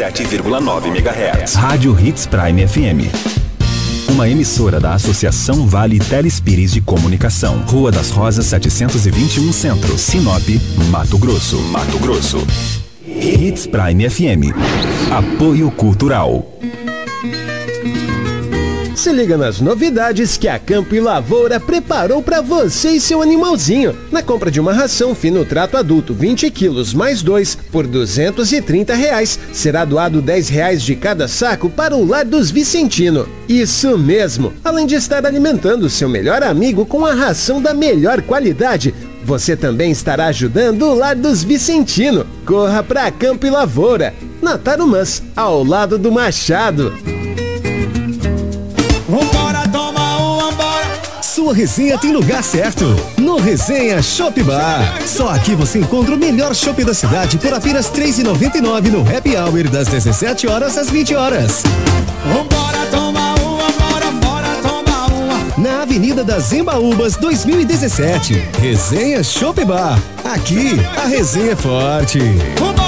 7,9 MHz. Rádio Hits Prime FM. Uma emissora da Associação Vale Telespires de Comunicação. Rua das Rosas 721 Centro, Sinop, Mato Grosso. Mato Grosso. Hits Prime FM. Apoio Cultural. Se liga nas novidades que a Campo e Lavoura preparou para você e seu animalzinho. Na compra de uma ração fino trato adulto 20 quilos mais 2 por 230 reais, será doado 10 reais de cada saco para o Lar dos Vicentino. Isso mesmo! Além de estar alimentando seu melhor amigo com a ração da melhor qualidade, você também estará ajudando o Lar dos Vicentino. Corra para Campo e Lavoura, na Tarumãs, ao lado do Machado. Vambora, toma uma, bora. Sua resenha tem lugar certo. No Resenha Shop Bar. Só aqui você encontra o melhor shopping da cidade por apenas R$ 3,99 no Happy Hour das 17 horas às 20 horas. Vambora, toma uma, bora, bora, toma uma. Na Avenida das Embaúbas 2017. Resenha Shop Bar. Aqui a resenha é forte. Vambora,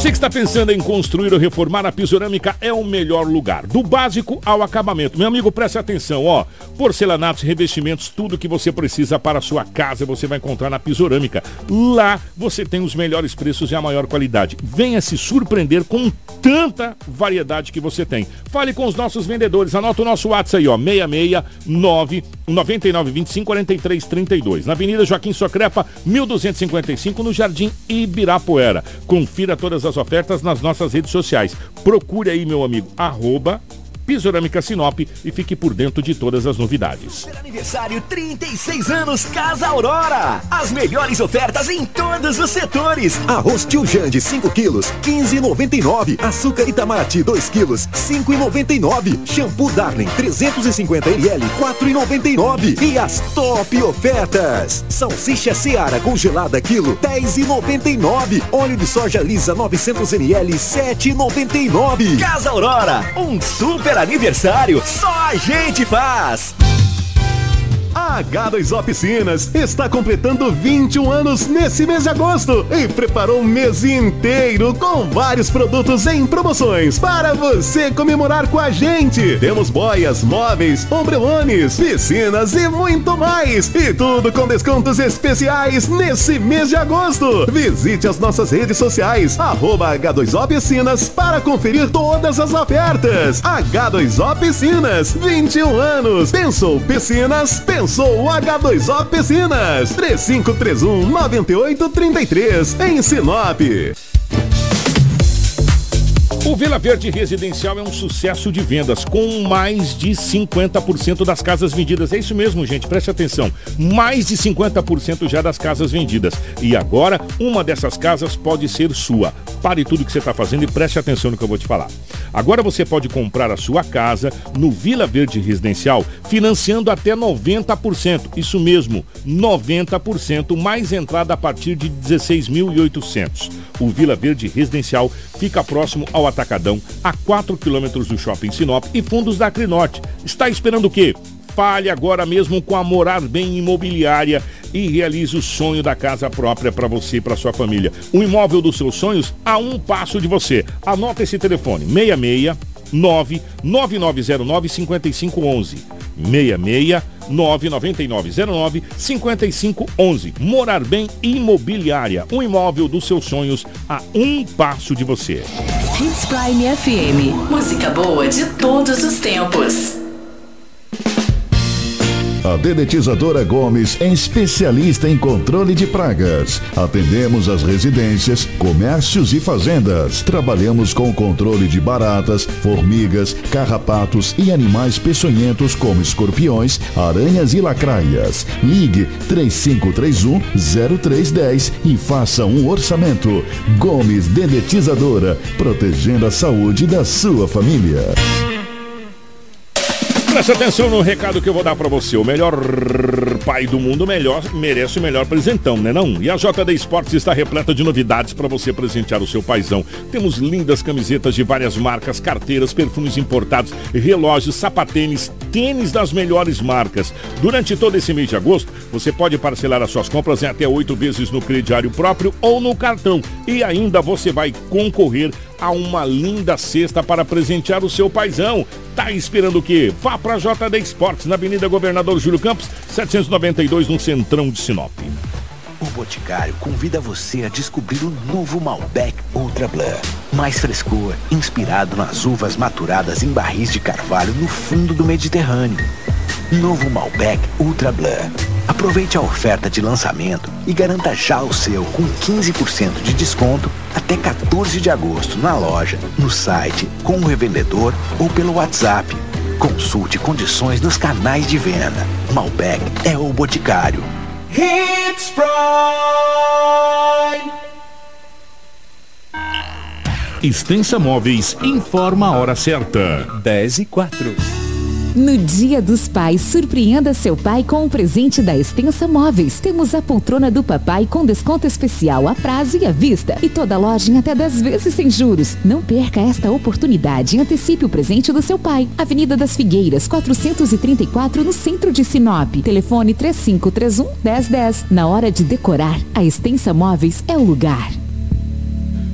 sí. Está pensando em construir ou reformar, a Pisorâmica é o melhor lugar. Do básico ao acabamento. Meu amigo, preste atenção, ó. Porcelanatos, revestimentos, tudo que você precisa para a sua casa, você vai encontrar na Pisorâmica. Lá você tem os melhores preços e a maior qualidade. Venha se surpreender com tanta variedade que você tem. Fale com os nossos vendedores. Anota o nosso WhatsApp aí, ó. 669 9925 4332. Na Avenida Joaquim Socrepa, 1255, no Jardim Ibirapuera. Confira todas as ofertas nas nossas redes sociais. Procure aí, meu amigo, arroba Pisorâmica Sinop e fique por dentro de todas as novidades. Aniversário 36 anos Casa Aurora. As melhores ofertas em todos os setores. Arroz Tio Jande 5 quilos, 15,99. Açúcar Itamaraty 2 quilos, 5,99. Shampoo Darling 350 ml, 4,99. E as top ofertas. Salsicha Seara congelada quilo, 10,99. Óleo de soja lisa 900 ml, 7,99. Casa Aurora, um super aniversário só a gente faz. A H2O Piscinas está completando 21 anos nesse mês de agosto e preparou um mês inteiro com vários produtos em promoções para você comemorar com a gente. Temos boias, móveis, ombrelones, piscinas e muito mais. E tudo com descontos especiais nesse mês de agosto. Visite as nossas redes sociais, arroba H2O Piscinas para conferir todas as ofertas. H2O Piscinas, 21 anos. Pensou piscinas, pensou H2O Piscinas. 3531 9833 em Sinop. O Vila Verde Residencial é um sucesso de vendas, com mais de 50% das casas vendidas. É isso mesmo, gente, preste atenção. Mais de 50% já das casas vendidas. E agora, uma dessas casas pode ser sua. Pare tudo que você está fazendo e preste atenção no que eu vou te falar. Agora você pode comprar a sua casa no Vila Verde Residencial financiando até 90%. Isso mesmo, 90% mais entrada a partir de 16.800. O Vila Verde Residencial fica próximo ao Atacadão, a 4 quilômetros do Shopping Sinop e fundos da Acrinorte. Está esperando o quê? Fale agora mesmo com a Morar Bem Imobiliária e realize o sonho da casa própria para você e para sua família. O imóvel dos seus sonhos a um passo de você. Anota esse telefone: 66 99909 5511. 66 99909 5511. Morar Bem Imobiliária. Um imóvel dos seus sonhos a um passo de você. Hits Prime FM. Música boa de todos os tempos. A Dedetizadora Gomes é especialista em controle de pragas. Atendemos as residências, comércios e fazendas. Trabalhamos com controle de baratas, formigas, carrapatos e animais peçonhentos como escorpiões, aranhas e lacraias. Ligue 3531 0310 e faça um orçamento. Gomes Dedetizadora, protegendo a saúde da sua família. Presta atenção no recado que eu vou dar pra você. O melhor pai do mundo melhor merece o melhor presentão, né não? E a JD Esportes está repleta de novidades para você presentear o seu paizão. Temos lindas camisetas de várias marcas, carteiras, perfumes importados, relógios, sapatênis, tênis das melhores marcas. Durante todo esse mês de agosto, você pode parcelar as suas compras em até oito vezes no crediário próprio ou no cartão. E ainda você vai concorrer a uma linda cesta para presentear o seu paizão. Tá esperando o quê? Vá para JD Esportes, na Avenida Governador Júlio Campos, 792, no Centrão de Sinop. O Boticário convida você a descobrir o novo Malbec Ultra Blur. Mais frescor, inspirado nas uvas maturadas em barris de carvalho no fundo do Mediterrâneo. Novo Malbec Ultra Blur. Aproveite a oferta de lançamento e garanta já o seu com 15% de desconto até 14 de agosto na loja, no site, com o revendedor ou pelo WhatsApp. Consulte condições nos canais de venda. Malbec é o Boticário. Hits Prime. Extensa Móveis informa a hora certa. 10 e 4. No Dia dos Pais, surpreenda seu pai com o presente da Extensa Móveis. Temos a poltrona do papai com desconto especial a prazo e à vista. E toda loja em até 10 vezes sem juros. Não perca esta oportunidade e antecipe o presente do seu pai. Avenida das Figueiras, 434, no centro de Sinop. Telefone 3531 1010. Na hora de decorar, a Extensa Móveis é o lugar.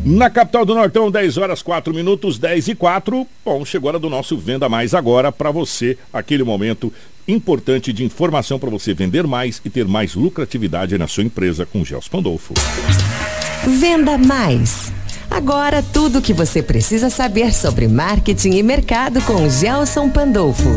Na capital do Nortão, 10 horas 4 minutos, 10 e 4. Bom, chegou a hora do nosso Venda Mais agora para você, aquele momento importante de informação para você vender mais e ter mais lucratividade na sua empresa com Gels Pandolfo. Venda mais. Agora tudo o que você precisa saber sobre marketing e mercado com Gelson Pandolfo.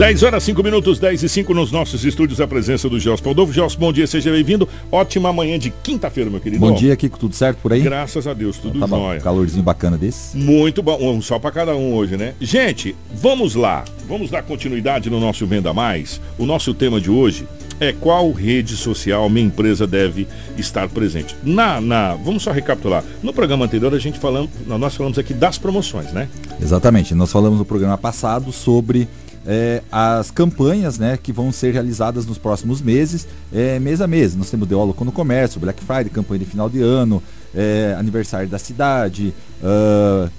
10 horas 5 minutos, 10 e 5 nos nossos estúdios, a presença do Gels Pandolfo. Gels, bom dia, seja bem-vindo. Ótima manhã de quinta-feira, meu querido. Bom dia, Kiko, tudo certo por aí? Graças a Deus, tudo tá bom, jóia. Calorzinho bacana desse. Muito bom, um só para cada um hoje, né? Gente, vamos lá. Vamos dar continuidade no nosso Venda Mais. O nosso tema de hoje é qual rede social minha empresa deve estar presente. Na, na, vamos só recapitular. No programa anterior a gente falamos, nós falamos aqui das promoções, né? Exatamente. Nós falamos no programa passado sobre é, as campanhas né, que vão ser realizadas nos próximos meses, é, mês a mês. Nós temos Deolo no Comércio, Black Friday, campanha de final de ano, é, aniversário da cidade, uh,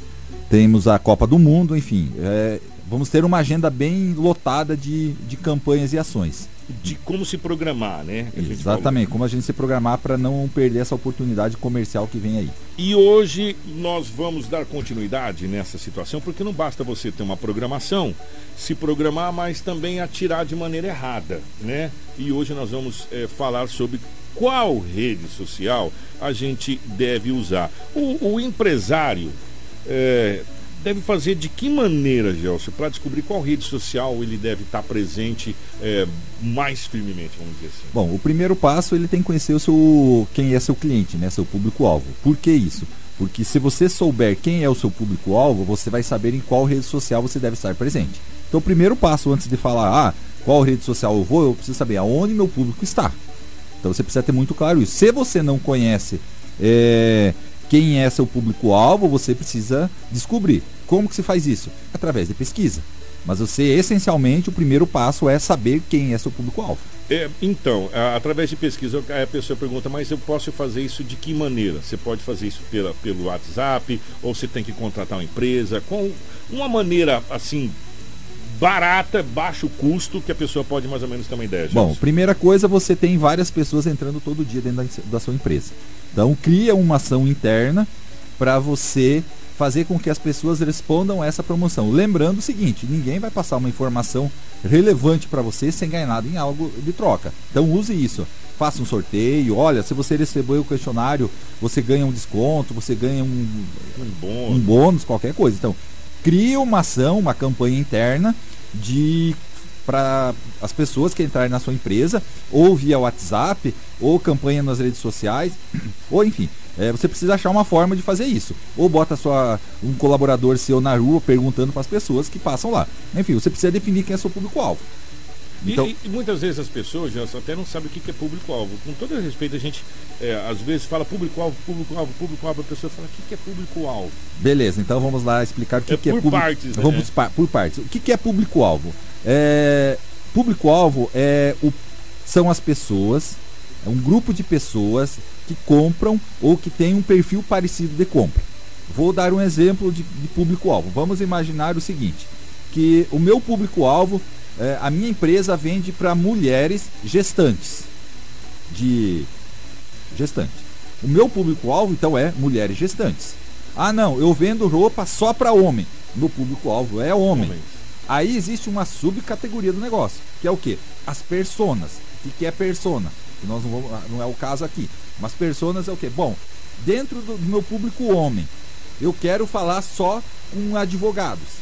temos a Copa do Mundo, enfim. é, vamos ter uma agenda bem lotada de, de campanhas e ações. De como se programar, né? Exatamente, como a gente se programar para não perder essa oportunidade comercial que vem aí. E hoje nós vamos dar continuidade nessa situação, porque não basta você ter uma programação, se programar, mas também atirar de maneira errada, né? E hoje nós vamos é, falar sobre qual rede social a gente deve usar. O, o empresário é, deve fazer de que maneira, Gelson, para descobrir qual rede social ele deve estar presente é, mais firmemente, vamos dizer assim? Bom, o primeiro passo ele tem que conhecer o seu, quem é seu cliente, né, seu público-alvo. Por que isso? Porque se você souber quem é o seu público-alvo, você vai saber em qual rede social você deve estar presente. Então, o primeiro passo antes de falar, ah, qual rede social eu vou, eu preciso saber aonde meu público está. Então, você precisa ter muito claro isso. Se você não conhece é, quem é seu público-alvo, você precisa descobrir. Como que se faz isso? Através de pesquisa. Mas você, essencialmente, o primeiro passo é saber quem é seu público-alvo. É, então, a- através de pesquisa, a pessoa pergunta, mas eu posso fazer isso de que maneira? Você pode fazer isso pela, pelo WhatsApp, ou você tem que contratar uma empresa, com uma maneira assim barata, baixo custo, que a pessoa pode mais ou menos ter uma ideia. Bom, primeira coisa, você tem várias pessoas entrando todo dia dentro da, da sua empresa. Então, cria uma ação interna para você fazer com que as pessoas respondam a essa promoção. Lembrando o seguinte, ninguém vai passar uma informação relevante para você sem ganhar nada em algo de troca. Então, use isso. Faça um sorteio. Olha, se você recebeu o questionário, você ganha um desconto, você ganha um, um bônus. um bônus, qualquer coisa. Então, cria uma ação, uma campanha interna de para as pessoas que entrarem na sua empresa, ou via WhatsApp, ou campanha nas redes sociais, ou enfim, é, você precisa achar uma forma de fazer isso. Ou bota sua, um colaborador seu na rua perguntando para as pessoas que passam lá. Enfim, você precisa definir quem é seu público-alvo. E- Então- e, e muitas vezes as pessoas Gelson, até não sabem o que é público-alvo. Com todo respeito, a gente é, às vezes fala público-alvo, público-alvo, público-alvo, a pessoa fala o que é público-alvo. Beleza, então vamos lá explicar o que É que é por público. partes, né? Vamos por partes. O que é público-alvo? É, Público-alvo é o, são as pessoas, é um grupo de pessoas que compram ou que tem um perfil parecido de compra. Vou dar um exemplo de, de público-alvo. Vamos imaginar o seguinte: que o meu público-alvo, é, a minha empresa vende para mulheres gestantes. De gestante. O meu público-alvo, então, é mulheres gestantes. Ah, não, eu vendo roupa só para homem. Meu público-alvo é homem. Homens. Aí existe uma subcategoria do negócio, que é o que? As personas. O que é persona? Que nós não, vamos, não é o caso aqui. Mas personas é o que? Bom, dentro do meu público homem, eu quero falar só com advogados.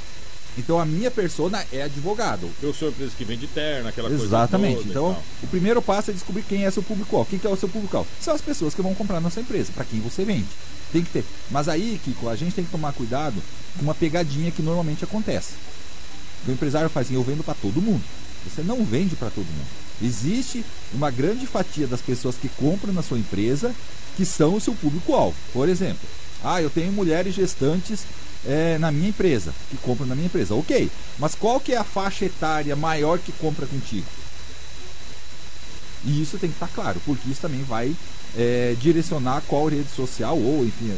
Então a minha persona é advogado. Eu sou empresa que vende terno, aquela Exatamente. coisa Então, o primeiro passo é descobrir quem é seu público-alvo. Quem que é o seu público-alvo? São as pessoas que vão comprar na sua empresa, para quem você vende. Tem que ter. Mas aí, Kiko, a gente tem que tomar cuidado com uma pegadinha que normalmente acontece. O empresário faz assim, eu vendo para todo mundo. Você não vende para todo mundo. Existe uma grande fatia das pessoas que compram na sua empresa que são o seu público-alvo. Por exemplo, ah, eu tenho mulheres gestantes é, na minha empresa, que compram na minha empresa. Ok, mas qual que é a faixa etária maior que compra contigo? E isso tem que estar claro, porque isso também vai é, direcionar qual rede social ou, enfim,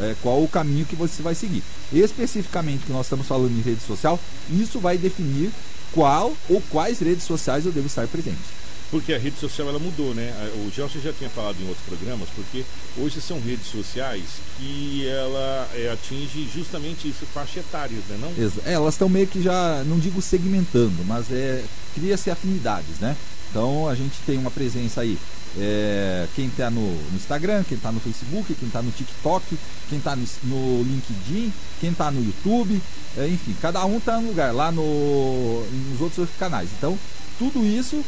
é, qual o caminho que você vai seguir. Especificamente que nós estamos falando em rede social, isso vai definir qual ou quais redes sociais eu devo estar presente. Porque a rede social ela mudou, né? O Gelson já tinha falado em outros programas, porque hoje são redes sociais que ela é, atinge justamente isso, faixa etárias, né? Não? É, elas estão meio que já, não digo segmentando, mas é, cria-se afinidades, né? Então a gente tem uma presença aí é, quem está no, no, Instagram, quem está no Facebook, quem está no TikTok, quem está no, no, LinkedIn, quem está no YouTube, é, enfim, cada um está no lugar, lá no, nos outros canais. Então, tudo isso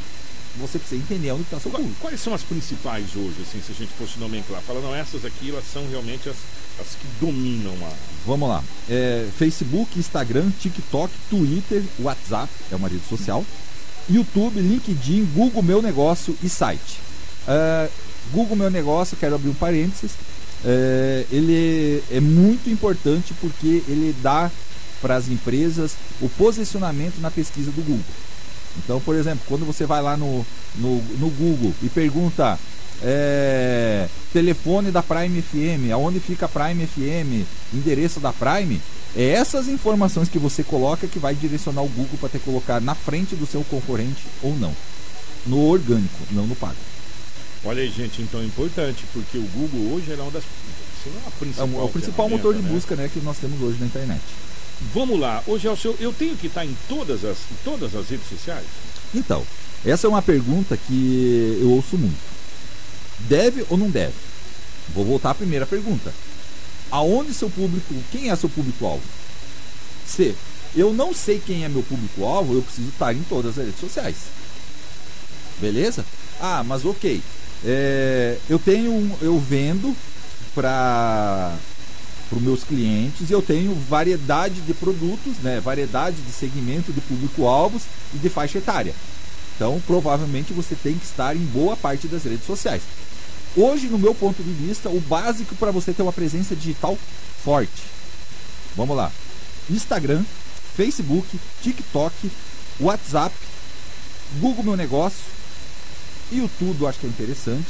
você precisa entender onde está seu público. Quais são as principais hoje, assim, se a gente fosse nomenclar? Fala, não, essas aqui elas são realmente as, as que dominam a. Vamos lá. É, Facebook, Instagram, TikTok, Twitter, WhatsApp, é uma rede social. YouTube, LinkedIn, Google Meu Negócio e site. Uh, Google Meu Negócio, quero abrir um parênteses, uh, ele é muito importante porque ele dá para as empresas o posicionamento na pesquisa do Google. Então, por exemplo, quando você vai lá no, no, no Google e pergunta é, telefone da Prime FM, aonde fica a Prime FM, endereço da Prime, é essas informações que você coloca que vai direcionar o Google para te colocar na frente do seu concorrente ou não. No orgânico, não no pago. Olha aí, gente, então é importante, porque o Google hoje é uma das. É, o, é o principal motor de né? busca né, que nós temos hoje na internet. Vamos lá, hoje é o seu. Eu tenho que estar em todas as, em todas as redes sociais? Então, essa é uma pergunta que eu ouço muito. Deve ou não deve? Vou voltar à primeira pergunta. Aonde seu público, quem é seu público-alvo? Se eu não sei quem é meu público-alvo, eu preciso estar em todas as redes sociais. Beleza? Ah, mas ok. É, eu tenho, eu vendo para para os meus clientes e eu tenho variedade de produtos, né, variedade de segmento de público-alvos e de faixa etária. Então, provavelmente você tem que estar em boa parte das redes sociais. Hoje, no meu ponto de vista, o básico para você ter uma presença digital forte. Vamos lá. Instagram, Facebook, TikTok, WhatsApp, Google Meu Negócio, YouTube, acho que é interessante.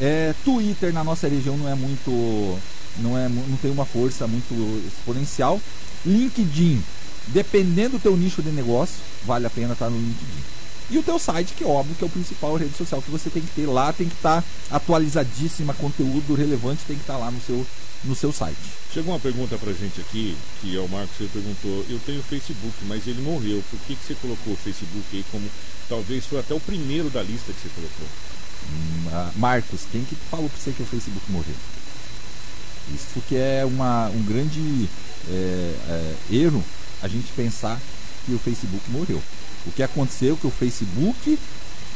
É, Twitter na nossa região não é muito não, é, não tem uma força muito exponencial. LinkedIn, dependendo do teu nicho de negócio, vale a pena estar no LinkedIn. E o teu site, que é óbvio que é o principal rede social que você tem que ter lá, tem que estar atualizadíssima, conteúdo relevante tem que estar lá no seu, no seu site. Chegou uma pergunta pra gente aqui, que é o Marcos, ele perguntou, eu tenho Facebook, mas ele morreu, por que, que você colocou o Facebook aí como, talvez foi até o primeiro da lista que você colocou? Hum, Marcos, quem que falou pra você que o Facebook morreu? Isso que é uma, um grande é, é, erro a gente pensar que o Facebook morreu. O que aconteceu é que o Facebook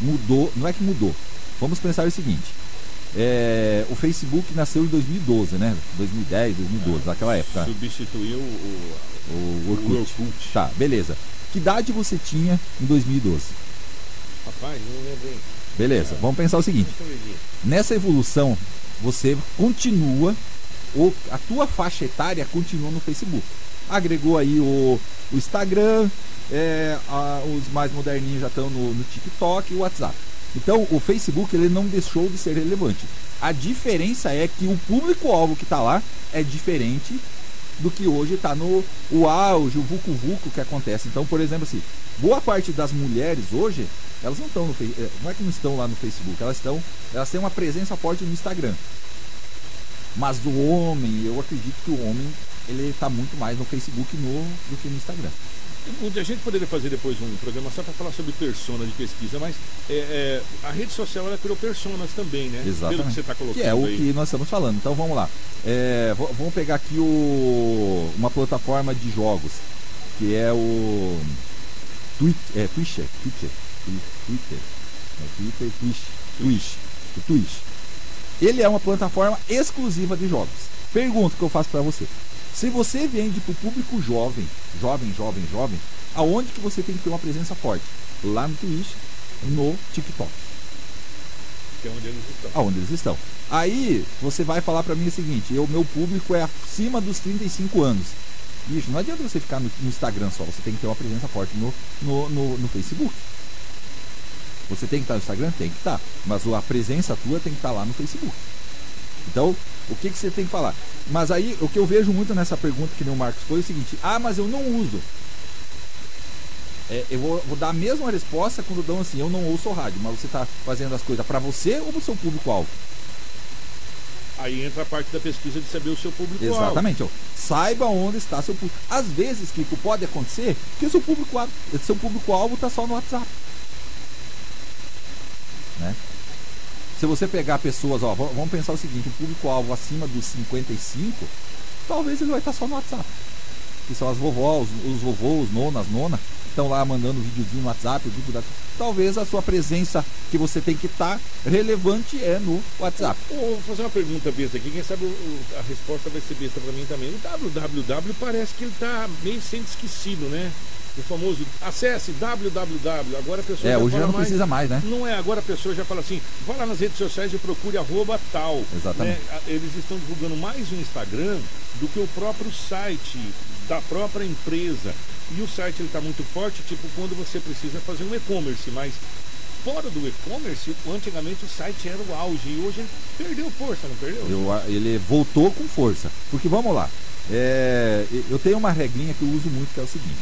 mudou, não é que mudou. Vamos pensar o seguinte: é, o Facebook nasceu em 2012, né? 2010, 2012, é, naquela época. Substituiu o, o, Orkut. o Orkut. Tá, beleza. Que idade você tinha em 2012? Rapaz, não lembrei. Beleza, é. vamos pensar o seguinte: nessa evolução, você continua ou a tua faixa etária continua no Facebook. Agregou aí o, o Instagram, é, a- os mais moderninhos já estão no, no TikTok e o WhatsApp. Então o Facebook ele não deixou de ser relevante. A diferença é que o público-alvo que está lá é diferente do que hoje está no o auge, o vucu vucu que acontece. Então, por exemplo, assim, boa parte das mulheres hoje, elas não estão no eh, não é que não estão lá no Facebook, elas estão, elas têm uma presença forte no Instagram. Mas do homem, eu acredito que o homem ele está muito mais no Facebook no, do que no Instagram. A gente poderia fazer depois um programa só para falar sobre persona de pesquisa, mas é, é, a rede social ela criou personas também, né? Exatamente. Pelo que você está colocando Que é o aí. que nós estamos falando. Então vamos lá. É, vamos pegar aqui o, uma plataforma de jogos, que é o Twitch, é, Twitcher, Twitcher, Twi- Twitter, é, Twitter, Twitch, Twitch, Twitch. Ele é uma plataforma exclusiva de jogos. Pergunta que eu faço para você. Se você vende para o público jovem, jovem, jovem, jovem, aonde que você tem que ter uma presença forte? Lá no Twitch, no TikTok Que é onde eles estão. aonde eles estão. Aí você vai falar pra mim o seguinte: o meu público é acima dos 35 anos. Bicho, não adianta você ficar no, no Instagram só, você tem que ter uma presença forte no, no, no, no Facebook. Você tem que estar no Instagram? Tem que estar. Mas a presença tua tem que estar lá no Facebook. Então, o que, que você tem que falar? Mas aí, o que eu vejo muito nessa pergunta que o Marcos foi é o seguinte: ah, mas eu não uso. É, eu vou, vou dar a mesma resposta quando dão assim: eu não ouço rádio, mas você está fazendo as coisas para você ou para o seu público-alvo? Aí entra a parte da pesquisa de saber o seu público Exatamente. ó. Saiba onde está seu público. Às vezes, Kiko, pode acontecer que o seu público-alvo seu público está só no WhatsApp. Né? Se você pegar pessoas, ó, vamos pensar o seguinte, o público-alvo acima dos 55, talvez ele vai estar só no WhatsApp. Que são as vovós, os, os vovôs, nonas, nona, estão lá mandando videozinho no WhatsApp, o da... Talvez a sua presença que você tem que estar relevante é no WhatsApp. Ô, vou fazer uma pergunta besta aqui, quem sabe o- o- a resposta vai ser besta pra mim também. O www parece que ele tá meio sendo esquecido, né? O famoso acesse www. Agora a pessoa É, já hoje já não precisa mais, né? Não é, agora a pessoa já fala assim, vá lá nas redes sociais e procure arroba tal. Exatamente. né? Eles estão divulgando mais o Instagram do que o próprio site da própria empresa. E o site está muito forte, tipo quando você precisa fazer um e-commerce, mas fora do e-commerce, antigamente o site era o auge e hoje ele perdeu força, não perdeu? Eu a- ele voltou com força. Porque vamos lá. é, eu tenho uma regrinha que eu uso muito que é o seguinte.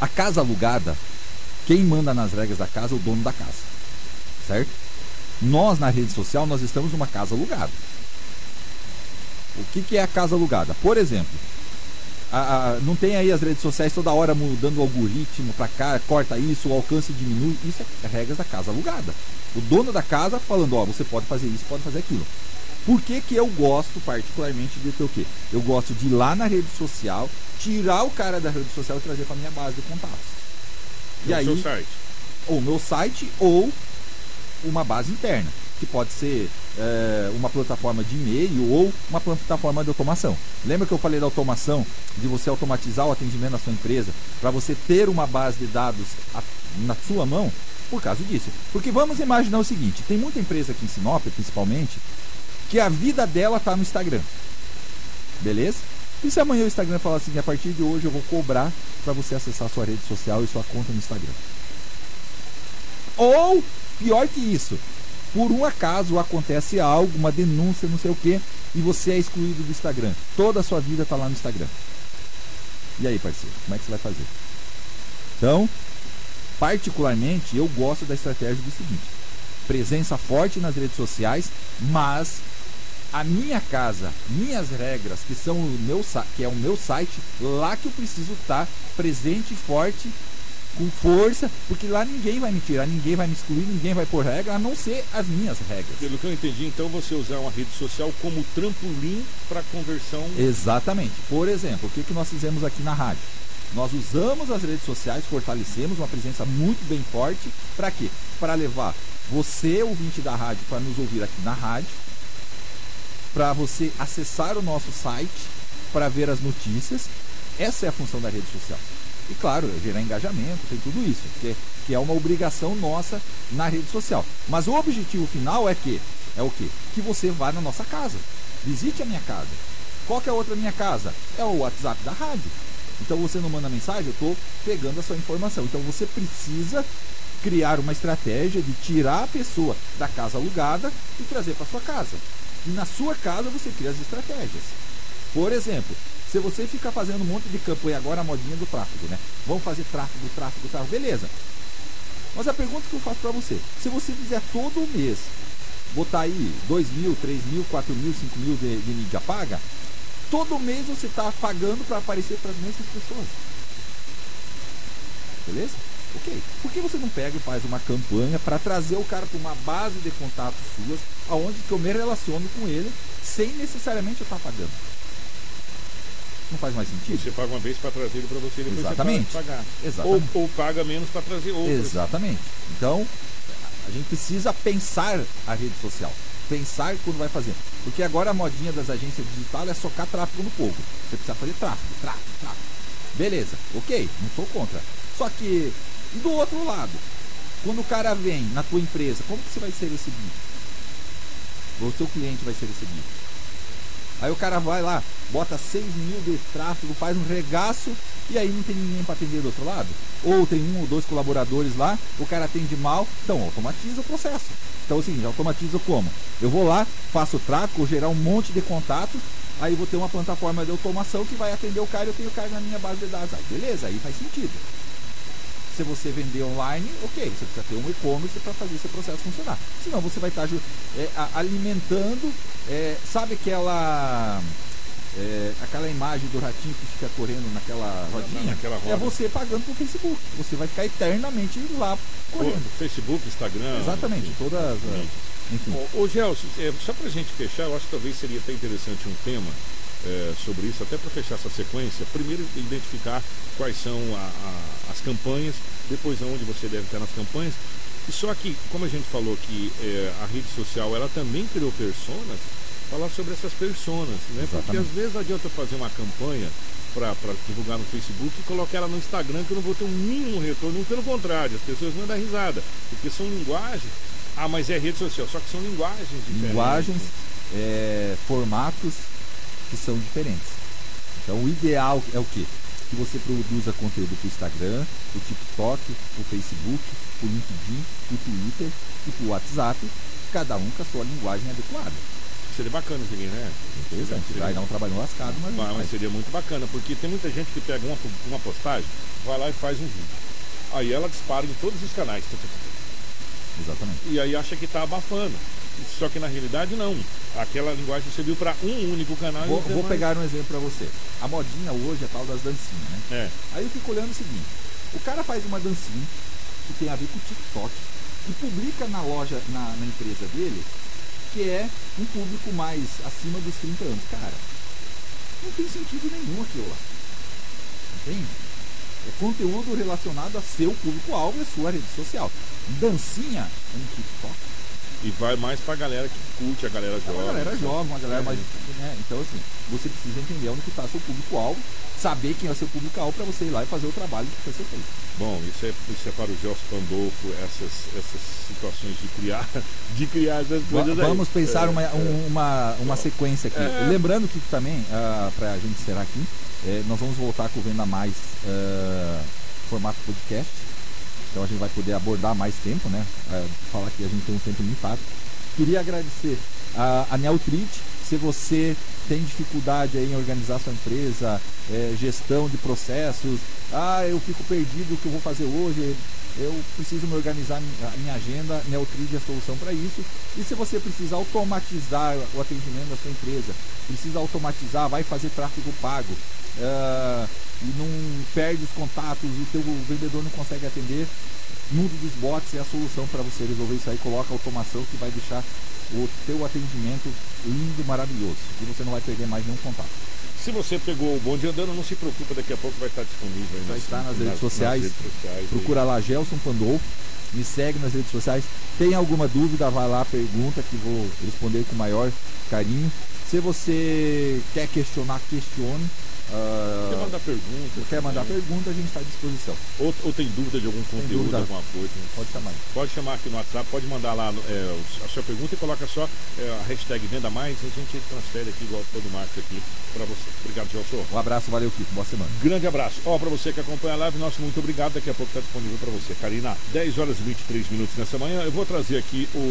A casa alugada, quem manda nas regras da casa é o dono da casa. Certo? Nós na rede social nós estamos numa casa alugada. O que, que é a casa alugada? Por exemplo, a- a- não tem aí as redes sociais toda hora mudando o algoritmo para cá, corta isso, o alcance diminui. Isso é regras da casa alugada. O dono da casa falando, ó, você pode fazer isso, pode fazer aquilo. Por que, que eu gosto particularmente de ter o quê? Eu gosto de ir lá na rede social, tirar o cara da rede social e trazer para minha base de contatos. E No aí, seu site. ou meu site ou uma base interna, que pode ser é, uma plataforma de e-mail ou uma plataforma de automação. Lembra que eu falei da automação, de você automatizar o atendimento da sua empresa, para você ter uma base de dados a- na sua mão? Por causa disso. Porque vamos imaginar o seguinte: tem muita empresa aqui em Sinop, principalmente, que a vida dela está no Instagram. Beleza? E se amanhã o Instagram falar assim, a partir de hoje eu vou cobrar para você acessar sua rede social e sua conta no Instagram. Ou, pior que isso, por um acaso acontece algo, uma denúncia, não sei o que, e você é excluído do Instagram. Toda a sua vida está lá no Instagram. E aí, parceiro, como é que você vai fazer? Então, particularmente, eu gosto da estratégia do seguinte: presença forte nas redes sociais, mas a minha casa, minhas regras, que são o meu que é o meu site, lá que eu preciso estar presente e forte, com força, porque lá ninguém vai me tirar, ninguém vai me excluir, ninguém vai pôr regra, a não ser as minhas regras. Pelo que eu entendi, então você usar uma rede social como trampolim para conversão. Exatamente. Por exemplo, o que, que nós fizemos aqui na rádio? Nós usamos as redes sociais, fortalecemos uma presença muito bem forte. Para quê? Para levar você, ouvinte da rádio, para nos ouvir aqui na rádio, para você acessar o nosso site, para ver as notícias. Essa é a função da rede social. E claro, gerar engajamento, tem tudo isso, que, que é uma obrigação nossa na rede social. Mas o objetivo final é que é o quê? Que você vá na nossa casa. Visite a minha casa. Qual que é a outra minha casa? É o WhatsApp da rádio. Então você não manda mensagem, eu estou pegando a sua informação. Então você precisa criar uma estratégia de tirar a pessoa da casa alugada e trazer para sua casa. E na sua casa você cria as estratégias. Por exemplo, se você ficar fazendo um monte de campanha agora a modinha do tráfego, né? Vamos fazer tráfego, tráfego, tráfego, beleza. Mas a pergunta que eu faço para você, se você fizer todo mês, botar aí 2 mil, 3 mil, 4 mil, 5 mil de, de mídia paga, todo mês você está pagando para aparecer para as mesmas pessoas. Beleza? Ok. Por que você não pega e faz uma campanha para trazer o cara para uma base de contatos suas, aonde que eu me relaciono com ele, sem necessariamente eu estar tá pagando? Não faz mais sentido? Você paga uma vez para trazer ele para você, depois Exatamente. você pagar. Exatamente. Ou, ou paga menos para trazer outro. Exatamente. Então, a gente precisa pensar a rede social. Pensar quando vai fazer. Porque agora a modinha das agências digitais é socar tráfego no povo. Você precisa fazer tráfego, tráfego, tráfego. Beleza, ok, não sou contra. Só que, do outro lado, quando o cara vem na tua empresa, como que você vai ser recebido? O seu cliente vai ser recebido? Aí o cara vai lá, bota 6 mil de tráfego, faz um regaço e aí não tem ninguém para atender do outro lado. Ou tem um ou dois colaboradores lá, o cara atende mal, então automatiza o processo. Então assim, automatiza como? Eu vou lá, faço o tráfego, gerar um monte de contatos, aí vou ter uma plataforma de automação que vai atender o cara e eu tenho o cara na minha base de dados. Aí beleza, aí faz sentido. Se você vender online, ok, você precisa ter um e-commerce para fazer esse processo funcionar. Senão você vai estar tá, é, alimentando, é, sabe aquela. É, aquela imagem do ratinho que fica correndo naquela rodinha, naquela é você pagando pro Facebook. Você vai ficar eternamente lá correndo. O Facebook, Instagram. Exatamente, enfim. todas. Enfim. Ô, ô Gelson, é, só pra gente fechar, eu acho que talvez seria até interessante um tema é, sobre isso, até para fechar essa sequência, primeiro identificar quais são a, a, as campanhas, depois aonde você deve estar nas campanhas. E só que, como a gente falou que é, a rede social ela também criou personas, falar sobre essas personas, né? Porque às vezes não adianta fazer uma campanha para divulgar no Facebook e colocar ela no Instagram que eu não vou ter um mínimo retorno, pelo contrário, as pessoas vão dar risada, porque são linguagens. Ah, mas é rede social, só que são linguagens diferentes. Linguagens, é, formatos que são diferentes. Então o ideal é o quê? Que você produza conteúdo para o Instagram, para o TikTok, para o Facebook, para o LinkedIn, para o Twitter e para o WhatsApp, cada um com a sua linguagem adequada. Seria bacana isso aqui, né? Interessante, vai dar um trabalho lascado, mas. Mas, mas seria muito bacana, porque tem muita gente que pega uma, uma postagem, vai lá e faz um vídeo. Aí ela dispara em todos os canais. Exatamente. E aí acha que está abafando. Só que na realidade não. Aquela linguagem serviu para um único canal. Vou, vou pegar um exemplo para você. A modinha hoje é tal das dancinhas, né? É. Aí eu fico olhando o seguinte: o cara faz uma dancinha que tem a ver com o TikTok e publica na loja, na, na empresa dele, que é um público mais acima dos 30 anos. Cara, não tem sentido nenhum aquilo lá. Entende? É conteúdo relacionado a seu público-alvo e a sua rede social. Dancinha no TikTok e vai mais pra galera que curte, a galera jovem. É uma galera jovem, uma galera é. mais. Né? Então, assim, você precisa entender onde está seu público-alvo, saber quem é o seu público-alvo para você ir lá e fazer o trabalho que precisa ser feito. Bom, isso é, isso é para o Gelson Pandolfo, essas, essas situações de criar, de criar essas coisas Vamos pensar é, uma, um, uma, uma sequência aqui. É. Lembrando que também, uh, ah, para a gente encerrar aqui, é, nós vamos voltar com o Venda Mais uh, formato podcast então a gente vai poder abordar mais tempo, né? É, falar que a gente tem um tempo limitado. Queria agradecer a, a. Se você tem dificuldade em organizar sua empresa, é, gestão de processos, ah, eu fico perdido o que eu vou fazer hoje, eu preciso me organizar a minha agenda, Neutrid é a solução para isso. E se você precisa automatizar o atendimento da sua empresa, precisa automatizar, vai fazer tráfego pago, uh, e não perde os contatos, o teu vendedor não consegue atender, Mundo dos Bots é a solução para você resolver isso aí. Coloca automação que vai deixar o teu atendimento lindo, maravilhoso. E você não vai perder mais nenhum contato. Se você pegou o bonde andando, não se preocupa, daqui a pouco vai estar disponível. Aí vai estar nas, nas, redes, sociais. Nas redes sociais. Procura lá Gelson Pandolfo. Me segue nas redes sociais. Tem alguma dúvida, vai lá, pergunta que vou responder com o maior carinho. Se você quer questionar, questione. Uh, quer mandar pergunta? Quer mandar pergunta, a gente está à disposição. Ou, ou, tem dúvida de algum conteúdo, dúvida, alguma coisa? Pode chamar. Pode chamar aqui no WhatsApp, pode mandar lá é, a sua pergunta e coloca só é, a hashtag Venda Mais e a gente transfere aqui, igual todo marketing aqui, para você. Obrigado, Gelson. Um abraço, valeu, Kiko. Boa semana. Grande abraço. Ó, para você que acompanha a live, nosso muito obrigado. Daqui a pouco está disponível para você. Karina, 10 horas e 23 minutos nessa manhã. Eu vou trazer aqui o